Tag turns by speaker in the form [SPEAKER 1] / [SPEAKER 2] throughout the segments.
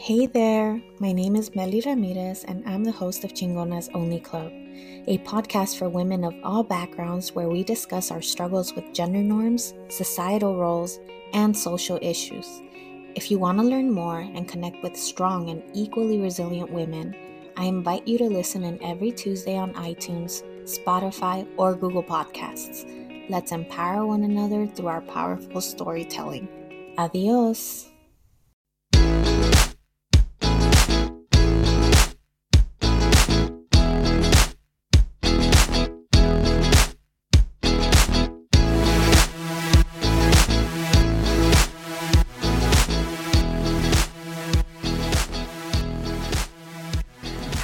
[SPEAKER 1] Hey there, my name is Meli Ramirez, and I'm the host of Chingona's Only Club, a podcast for women of all backgrounds where we discuss our struggles with gender norms, societal roles, and social issues. If you want to learn more and connect with strong and equally resilient women, I invite you to listen in every Tuesday on iTunes, Spotify, or Google Podcasts. Let's empower one another through our powerful storytelling. Adios.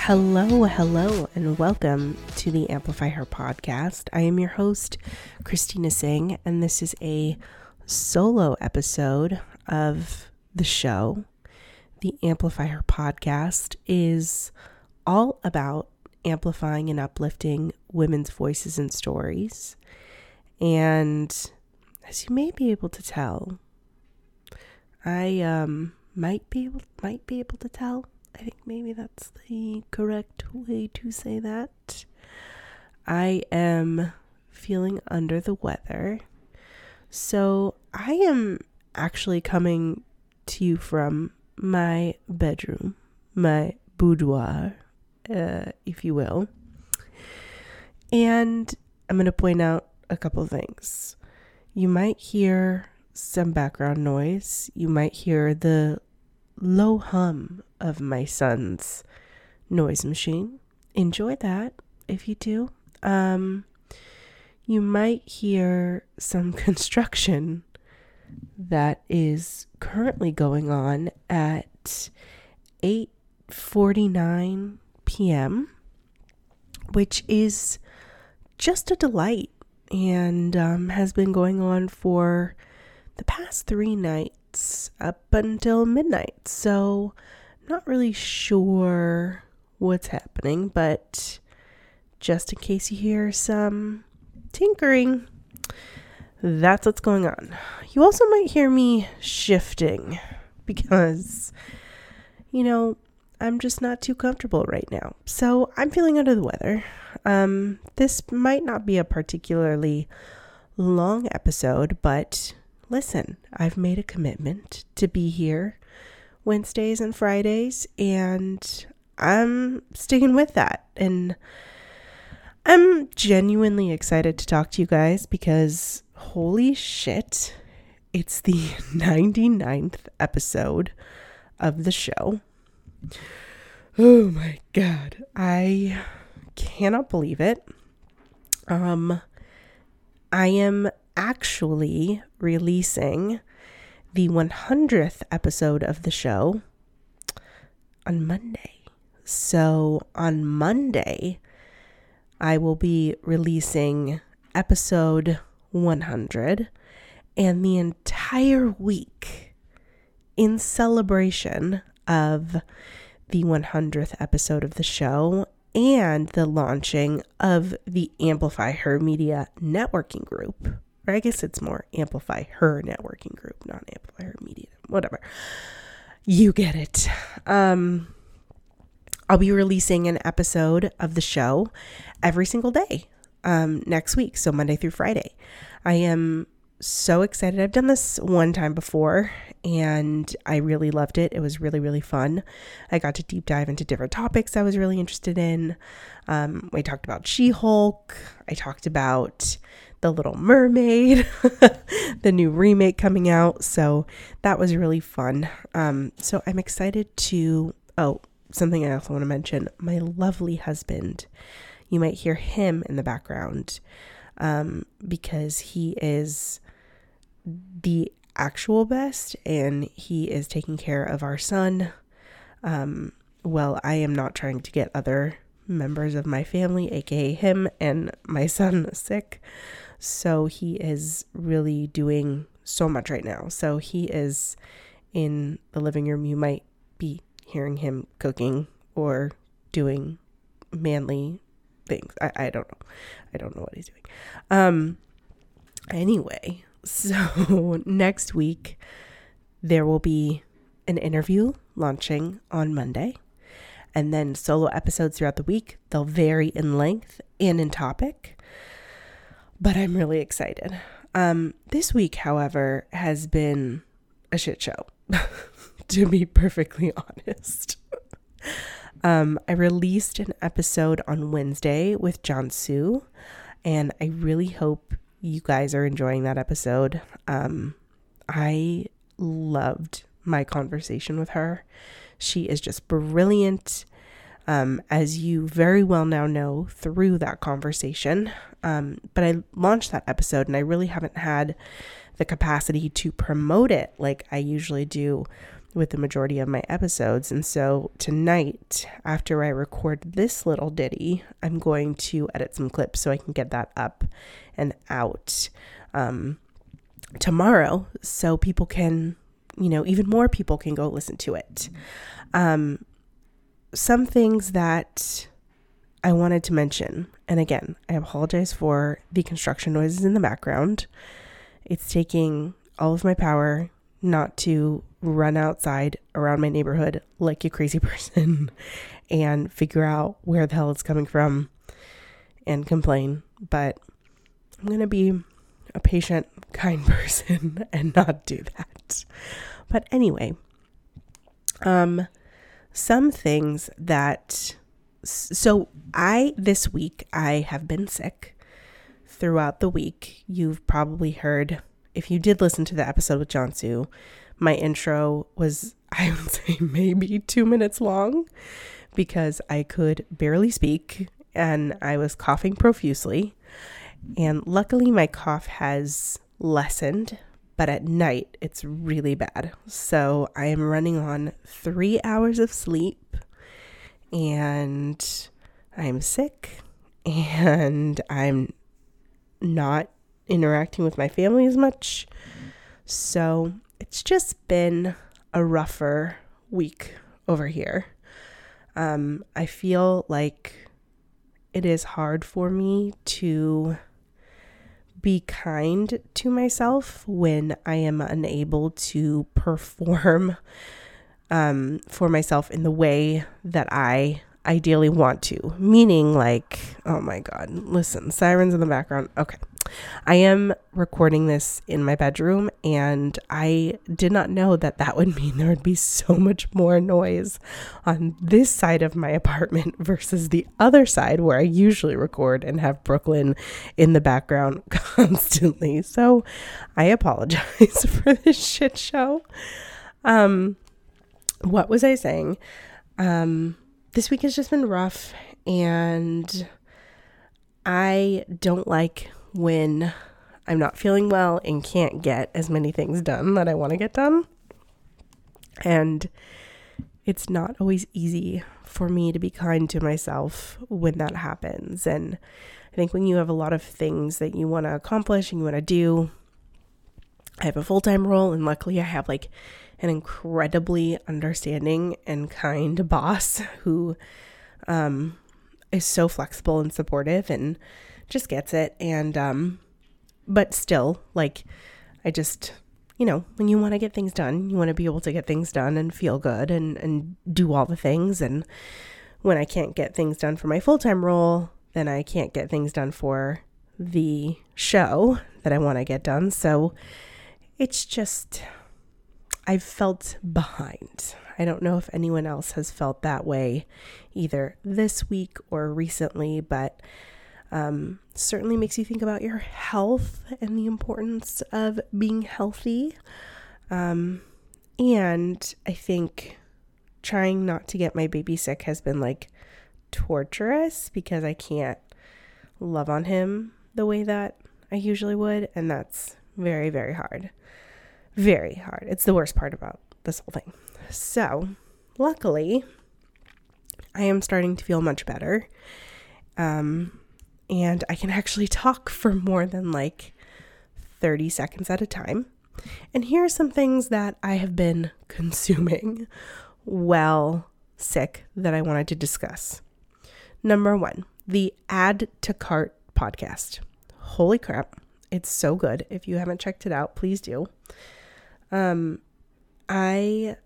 [SPEAKER 2] Hello, hello, and welcome to the Amplify Her podcast. I am your host, Christina Singh, and this is a solo episode of the show. The Amplify Her podcast is all about amplifying and uplifting women's voices and stories. And as you may be able to tell, I um might be able might be able to tell I think maybe that's the correct way to say that. I am feeling under the weather. So I am actually coming to you from my bedroom, my boudoir, uh, if you will. And I'm going to point out a couple things. You might hear some background noise. You might hear the low hum of my son's noise machine. Enjoy that if you do. Um, you might hear some construction that is currently going on at 8:49 p.m., which is just a delight and um, has been going on for the past three nights up until midnight. So not really sure what's happening, but just in case you hear some tinkering, that's what's going on. You also might hear me shifting because, you know, I'm just not too comfortable right now. So I'm feeling under the weather. Um, this might not be a particularly long episode, but listen, I've made a commitment to be here Wednesdays and Fridays, and I'm sticking with that. And I'm genuinely excited to talk to you guys because holy shit, it's the 99th episode of the show. Oh my god, I cannot believe it. Um I am actually releasing the 100th episode of the show on Monday. So on Monday, I will be releasing episode 100 and the entire week in celebration of the 100th episode of the show and the launching of the Amplify Her Media networking group or I guess it's more amplify her networking group, not amplify her media, whatever. You get it. Um, I'll be releasing an episode of the show every single day um, next week, so Monday through Friday. I am so excited. I've done this one time before and I really loved it. It was really, really fun. I got to deep dive into different topics I was really interested in. Um, we talked about She Hulk. I talked about The Little Mermaid, the new remake coming out. So that was really fun. Um, so I'm excited to. Oh, something I also want to mention my lovely husband. You might hear him in the background um, because he is the actual best and he is taking care of our son. Um, well, I am not trying to get other members of my family, aka him and my son, sick. So he is really doing so much right now. So he is in the living room. You might be hearing him cooking or doing manly things. I, I don't know. I don't know what he's doing. Um anyway, so next week there will be an interview launching on Monday. And then solo episodes throughout the week. They'll vary in length and in topic. But I'm really excited. Um, this week, however, has been a shit show, to be perfectly honest. um, I released an episode on Wednesday with John Sue, and I really hope you guys are enjoying that episode. Um, I loved my conversation with her. She is just brilliant. Um, as you very well now know through that conversation. Um, but I launched that episode and I really haven't had the capacity to promote it like I usually do with the majority of my episodes. And so tonight, after I record this little ditty, I'm going to edit some clips so I can get that up and out um, tomorrow so people can, you know, even more people can go listen to it. Um, some things that I wanted to mention, and again, I apologize for the construction noises in the background. It's taking all of my power not to run outside around my neighborhood like a crazy person and figure out where the hell it's coming from and complain. But I'm going to be a patient, kind person and not do that. But anyway, um, some things that so I this week I have been sick throughout the week. You've probably heard if you did listen to the episode with John Sue, my intro was I would say maybe 2 minutes long because I could barely speak and I was coughing profusely. And luckily my cough has lessened but at night it's really bad. So I am running on three hours of sleep and I'm sick and I'm not interacting with my family as much. So it's just been a rougher week over here. Um, I feel like it is hard for me to be kind to myself when I am unable to perform um, for myself in the way that I ideally want to. Meaning, like, oh my God, listen, sirens in the background. Okay. I am recording this in my bedroom, and I did not know that that would mean there would be so much more noise on this side of my apartment versus the other side where I usually record and have Brooklyn in the background constantly. So I apologize for this shit show. Um, what was I saying? Um, this week has just been rough, and I don't like when I'm not feeling well and can't get as many things done that I want to get done. And it's not always easy for me to be kind to myself when that happens. And I think when you have a lot of things that you want to accomplish and you want to do, I have a full time role, and luckily I have like an incredibly understanding and kind boss who um, is so flexible and supportive and just gets it. And, um, but still, like, I just, you know, when you want to get things done, you want to be able to get things done and feel good and, and do all the things. And when I can't get things done for my full time role, then I can't get things done for the show that I want to get done. So it's just, I've felt behind. I don't know if anyone else has felt that way either this week or recently, but um, certainly makes you think about your health and the importance of being healthy. Um, and I think trying not to get my baby sick has been like torturous because I can't love on him the way that I usually would. And that's very, very hard. Very hard. It's the worst part about this whole thing. So, luckily, I am starting to feel much better. Um, and I can actually talk for more than like 30 seconds at a time. And here are some things that I have been consuming while sick that I wanted to discuss. Number one, the Add to Cart podcast. Holy crap, it's so good. If you haven't checked it out, please do. Um, I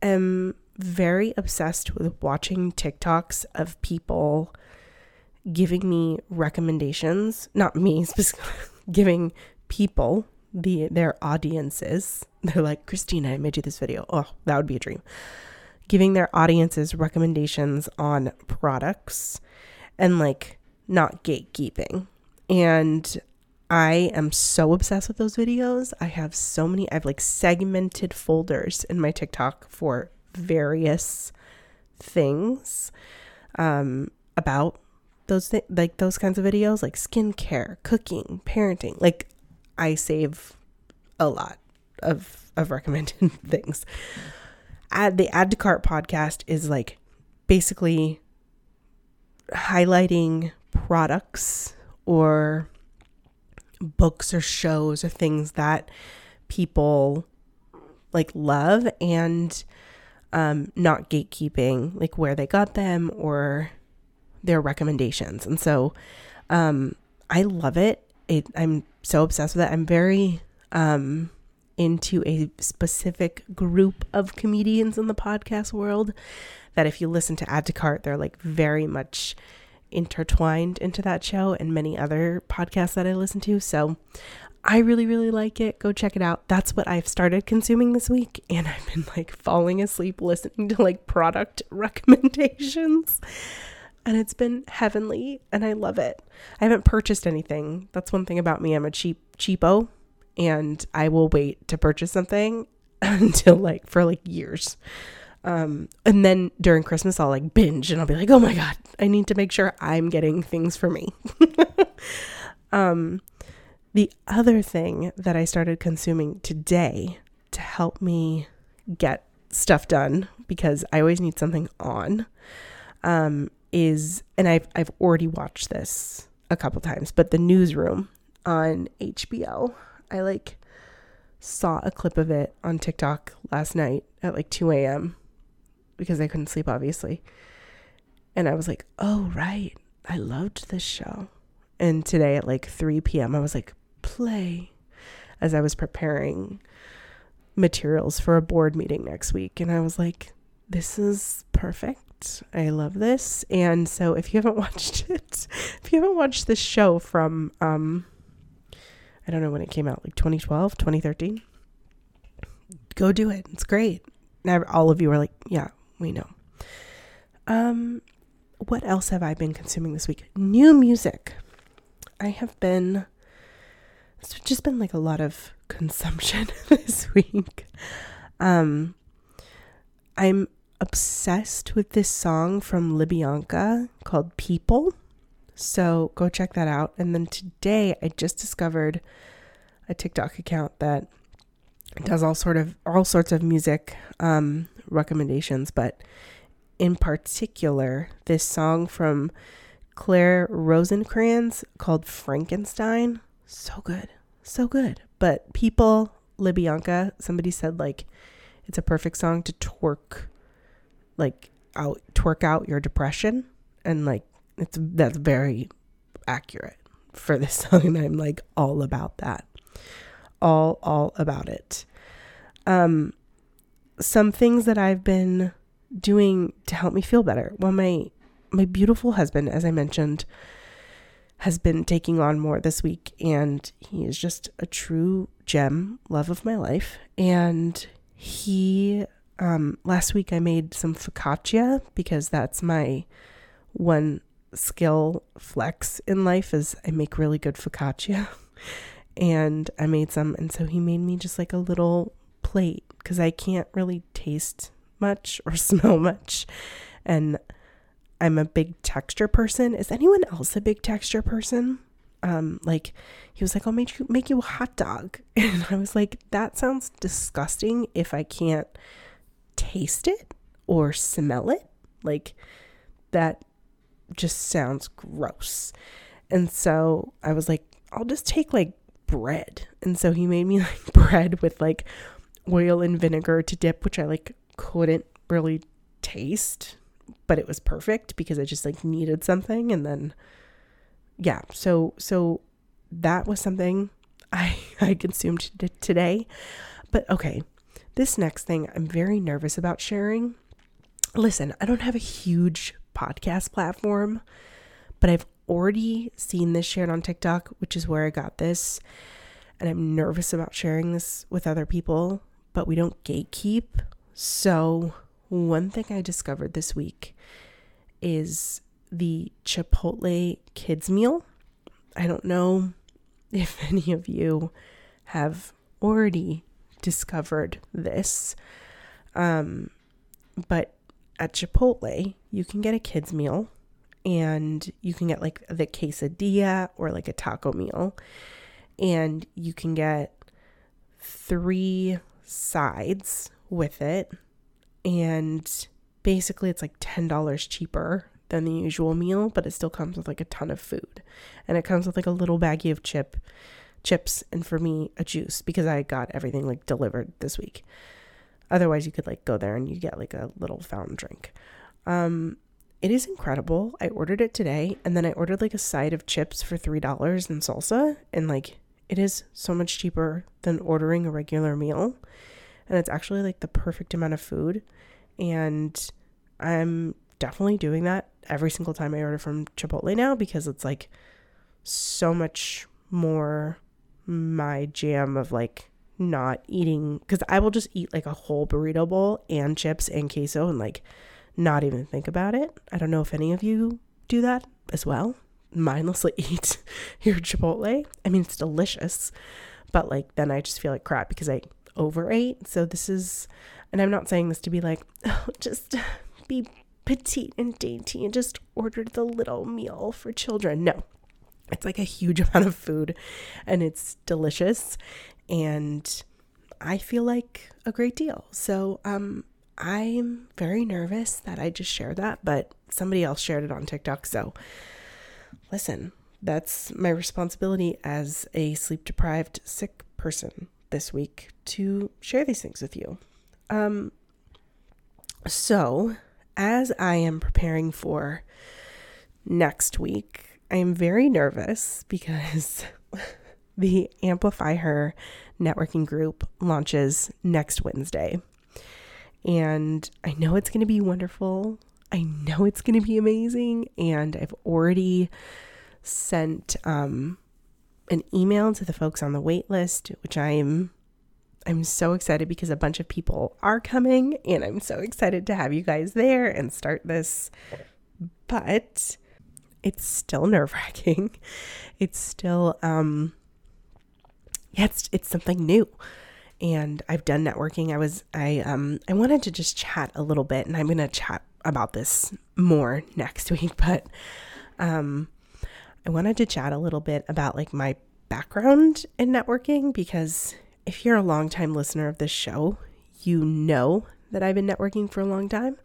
[SPEAKER 2] am very obsessed with watching TikToks of people giving me recommendations, not me specifically, giving people the their audiences. They're like, "Christina, I made you this video." Oh, that would be a dream. Giving their audiences recommendations on products and like not gatekeeping. And I am so obsessed with those videos. I have so many, I have like segmented folders in my TikTok for various things um, about those th- like those kinds of videos like skincare, cooking, parenting. Like I save a lot of of recommended things. Add the add to cart podcast is like basically highlighting products or books or shows or things that people like love and um, not gatekeeping like where they got them or their recommendations. And so um, I love it. it. I'm so obsessed with it. I'm very um, into a specific group of comedians in the podcast world that if you listen to Add to Cart, they're like very much intertwined into that show and many other podcasts that I listen to. So I really, really like it. Go check it out. That's what I've started consuming this week. And I've been like falling asleep listening to like product recommendations. And it's been heavenly and I love it. I haven't purchased anything. That's one thing about me. I'm a cheap cheapo and I will wait to purchase something until like for like years. Um, and then during Christmas, I'll like binge and I'll be like, oh my God, I need to make sure I'm getting things for me. um, the other thing that I started consuming today to help me get stuff done because I always need something on um, is, and I've, I've already watched this a couple times, but the newsroom on HBO, I like saw a clip of it on TikTok last night at like 2 a.m. because I couldn't sleep, obviously. And I was like, oh, right. I loved this show. And today at like 3 p.m., I was like, play as I was preparing materials for a board meeting next week. And I was like, this is perfect. I love this. And so if you haven't watched it, if you haven't watched this show from, um, I don't know when it came out, like 2012, 2013, go do it. It's great. Now, all of you are like, yeah, we know. Um, what else have I been consuming this week? New music. I have been it's just been like a lot of consumption this week. Um, I'm obsessed with this song from Libianca called People. So go check that out. And then today I just discovered a TikTok account that does all sort of all sorts of music um, recommendations, but in particular, this song from Claire Rosinkranz called Frankenstein so good. So good. But people, Libianca, somebody said like it's a perfect song to twerk like out twerk out your depression and like it's that's very accurate for this song and I'm like all about that. All all about it. Um some things that I've been doing to help me feel better. Well, my my beautiful husband, as I mentioned, has been taking on more this week, and he is just a true gem, love of my life. And he, um, last week I made some focaccia because that's my one skill flex in life is I make really good focaccia. and I made some, and so he made me just like a little plate because I can't really taste much or smell much. And I'm a big texture person. Is anyone else a big texture person? Um, like he was like, I'll make you make you a hot dog. And I was like, that sounds disgusting if I can't taste it or smell it. Like that just sounds gross. And so I was like, I'll just take like bread. And so he made me like bread with like oil and vinegar to dip, which I like couldn't really taste but it was perfect because I just like needed something and then yeah, so so that was something I I consumed t- today. But okay, this next thing I'm very nervous about sharing listen, I don't have a huge podcast platform, but I've already seen this shared on TikTok, which is where I got this. And I'm nervous about sharing this with other people, but we don't gatekeep. So, one thing I discovered this week is the Chipotle kids meal. I don't know if any of you have already discovered this. Um, but at Chipotle, you can get a kids meal and you can get like the quesadilla or like a taco meal. And you can get three sides with it. And basically, it's like $10 cheaper than the usual meal, but it still comes with like a ton of food. And it comes with like a little baggie of chip chips and for me a juice because I got everything like delivered this week. Otherwise you could like go there and you get like a little fountain drink. Um it is incredible. I ordered it today and then I ordered like a side of chips for $3 and salsa and like it is so much cheaper than ordering a regular meal. And it's actually like the perfect amount of food and I'm definitely doing that every single time I order from Chipotle now because it's like so much more my jam of like not eating because I will just eat like a whole burrito bowl and chips and queso and like not even think about it. I don't know if any of you do that as well. Mindlessly eat your Chipotle. I mean, it's delicious, but like then I just feel like crap because I overate. So this is, and I'm not saying this to be like, oh, just be petite and dainty and just order the little meal for children. No, it's like a huge amount of food and it's delicious and I feel like a great deal. So, um I'm very nervous that I just shared that, but somebody else shared it on TikTok. So, listen, that's my responsibility as a sleep deprived sick person this week to share these things with you. Um so, as I am preparing for next week, I am very nervous because the Amplify Her networking group launches next Wednesday. And I know it's going to be wonderful. I know it's going to be amazing. And I've already sent um, an email to the folks on the wait list, which I'm I'm so excited because a bunch of people are coming and I'm so excited to have you guys there and start this. But it's still nerve wracking. It's still, um, yeah, it's, it's something new. And I've done networking. I was, I, um, I wanted to just chat a little bit and I'm going to chat about this more next week, but, um, I wanted to chat a little bit about like my background in networking because if you're a longtime listener of this show, you know that I've been networking for a long time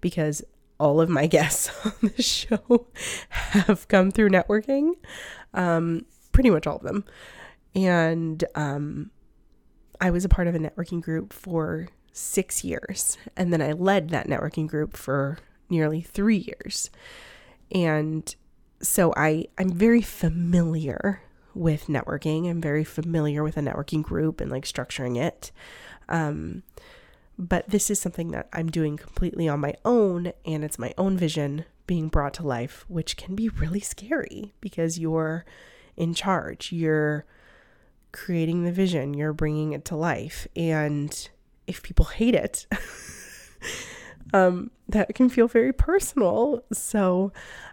[SPEAKER 2] because all of my guests on the show have come through networking, um, pretty much all of them. And um, I was a part of a networking group for six years. And then I led that networking group for nearly three years. And so I, I'm very familiar with networking. I'm very familiar with a networking group and like structuring it. Um, but this is something that I'm doing completely on my own, and it's my own vision being brought to life, which can be really scary because you're in charge. You're creating the vision, you're bringing it to life. And if people hate it, um, that can feel very personal. So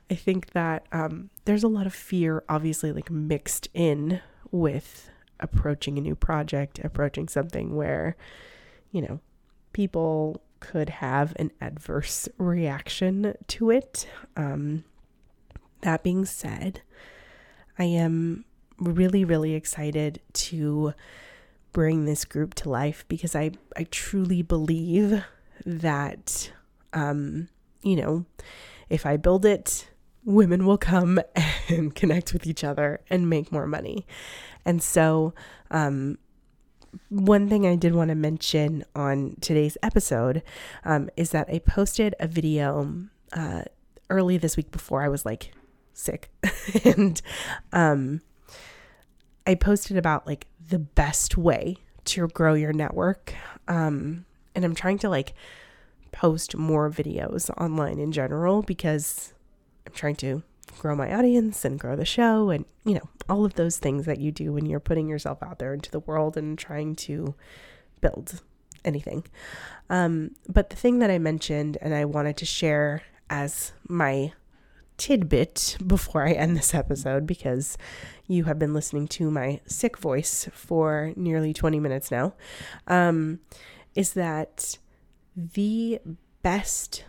[SPEAKER 2] I think that um, there's a lot of fear, obviously, like mixed in with approaching a new project, approaching something where, you know, people could have an adverse reaction to it. Um, that being said, I am really, really excited to bring this group to life because I, I truly believe that, um, you know, if I build it, women will come and connect with each other and make more money. And so, um, one thing I did want to mention on today's episode um, is that I posted a video uh, early this week before I was like sick. and um, I posted about like the best way to grow your network. Um, and I'm trying to like post more videos online in general because I'm trying to grow my audience and grow the show and, you know, all of those things that you do when you're putting yourself out there into the world and trying to build anything. Um, but the thing that I mentioned and I wanted to share as my tidbit before I end this episode because you have been listening to my sick voice for nearly 20 minutes now um, is that the best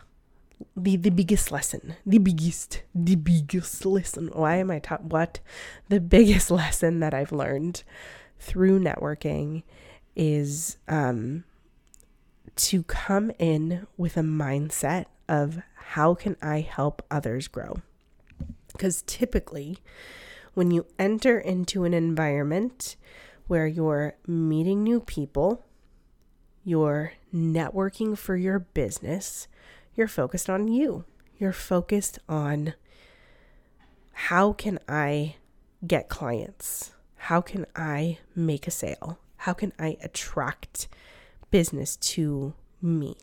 [SPEAKER 2] the the biggest lesson the biggest the biggest lesson. Why am i taught what? The biggest lesson that i've learned through networking is um to come in with a mindset of how can i help others grow? Because typically when you enter into an environment where you're meeting new people you're networking for your business, you're focused on you. You're focused on how can I get clients? How can I make a sale? How can I attract business to me?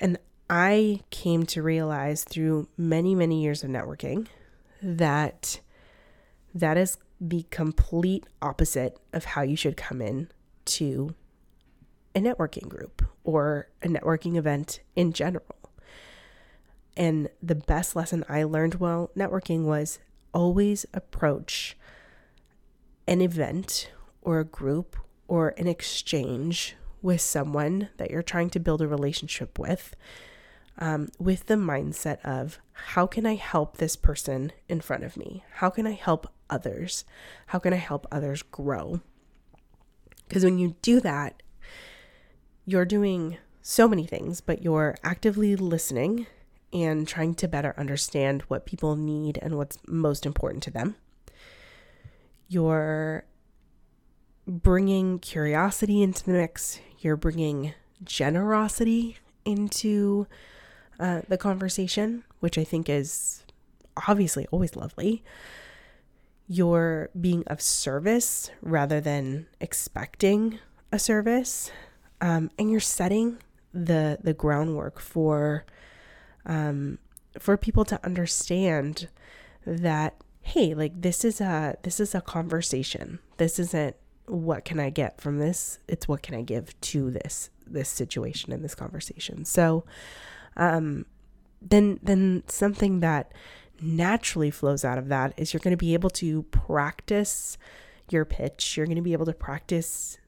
[SPEAKER 2] And I came to realize through many, many years of networking that that is the complete opposite of how you should come in to a networking group or a networking event in general. And the best lesson I learned while networking was always approach an event or a group or an exchange with someone that you're trying to build a relationship with, um, with the mindset of how can I help this person in front of me? How can I help others? How can I help others grow? Because when you do that, you're doing so many things, but you're actively listening and trying to better understand what people need and what's most important to them. You're bringing curiosity into the mix, you're bringing generosity into uh, the conversation, which I think is obviously always lovely. You're being of service rather than expecting a service um, and you're setting the the groundwork for um, for people to understand that hey like this is a this is a conversation. This isn't what can i get from this. It's what can i give to this this situation and this conversation. So um then then something that naturally flows out of that is you're going to be able to practice your pitch. You're going to be able to practice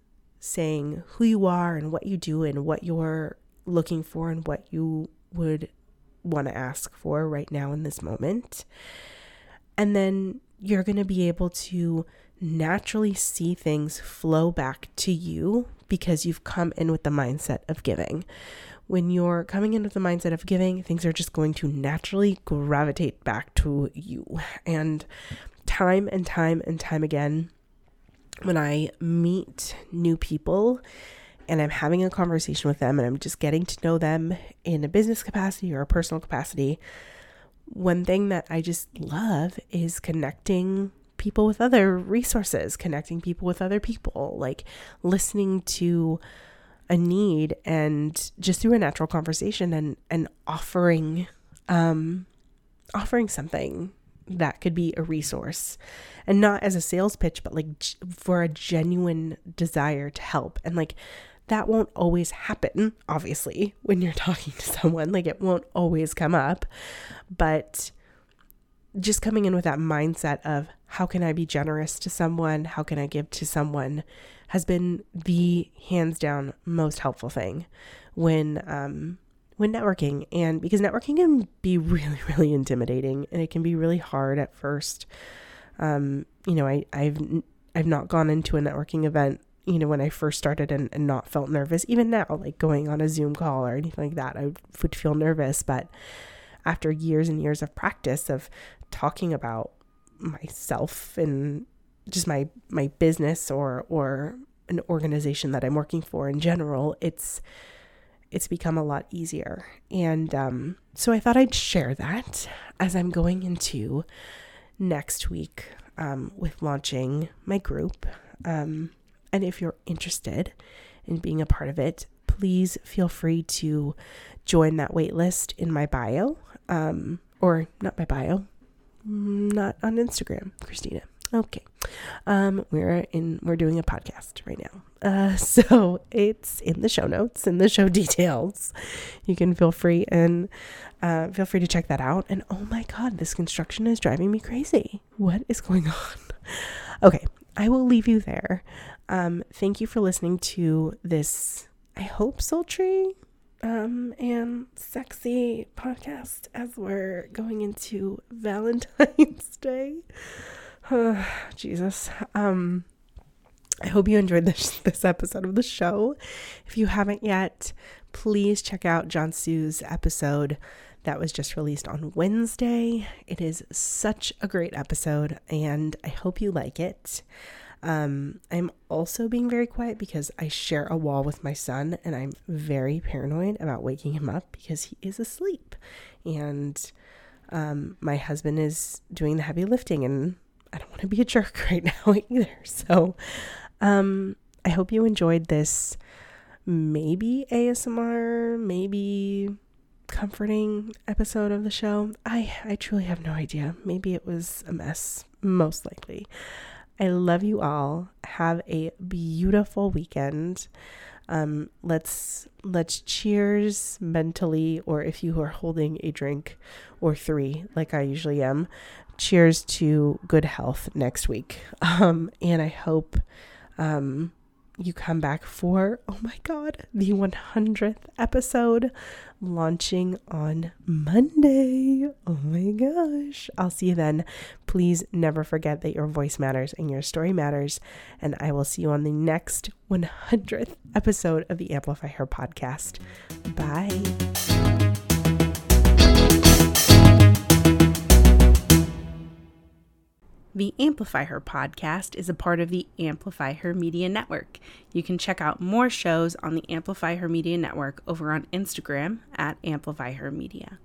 [SPEAKER 2] saying who you are and what you do and what you're looking for and what you would want to ask for right now in this moment. And then you're going to be able to naturally see things flow back to you because you've come in with the mindset of giving. When you're coming in with the mindset of giving, things are just going to naturally gravitate back to you. And time and time and time again, when I meet new people and I'm having a conversation with them and I'm just getting to know them in a business capacity or a personal capacity, one thing that I just love is connecting people with other resources, connecting people with other people, like listening to a need and just through a natural conversation and and offering um offering something that could be a resource. And not as a sales pitch but like for a genuine desire to help. And like that won't always happen obviously when you're talking to someone. Like it won't always come up. But just coming in with that mindset of how can I be generous to someone? How can I give to someone? Has been the hands down most helpful thing when um when networking and because networking can be really really intimidating and it can be really hard at first. Um you know i i've i've not gone into a networking event you know when i first started and, and not felt nervous. Even now like going on a zoom call or anything like that i would feel nervous. But after years and years of practice of talking about myself and just my my business or or an organization that i'm working for in general it's it's become a lot easier. And um, so I thought I'd share that as I'm going into next week um, with launching my group. Um, and if you're interested in being a part of it, please feel free to join that wait list in my bio, um, or not my bio, not on Instagram, Christina. Okay. Um, we're in we're doing a podcast right now. Uh, so it's in the show notes in the show details. You can feel free and uh, feel free to check that out. And oh my god, this construction is driving me crazy. What is going on? okay, I will leave you there. Um, thank you for listening to this. I hope sultry um, and sexy podcast as we're going into Valentine's Day. Jesus. Um, I hope you enjoyed this this episode of the show. If you haven't yet, please check out John Sue's episode that was just released on Wednesday. It is such a great episode, and I hope you like it. Um, I'm also being very quiet because I share a wall with my son, and I'm very paranoid about waking him up because he is asleep. And um, my husband is doing the heavy lifting, and I don't want to be a jerk right now either. So, um, I hope you enjoyed this maybe ASMR, maybe comforting episode of the show. I I truly have no idea. Maybe it was a mess, most likely. I love you all. Have a beautiful weekend. Um, let's let's cheers mentally, or if you are holding a drink or three, like I usually am, cheers to good health next week. Um, and I hope um, you come back for, oh my God, the 100th episode launching on Monday. Oh my gosh. I'll see you then. Please never forget that your voice matters and your story matters. And I will see you on the next 100th episode of the Amplify Her podcast. Bye.
[SPEAKER 3] The Amplify Her podcast is a part of the Amplify Her Media Network. You can check out more shows on the Amplify Her Media Network over on Instagram at Amplify Her Media.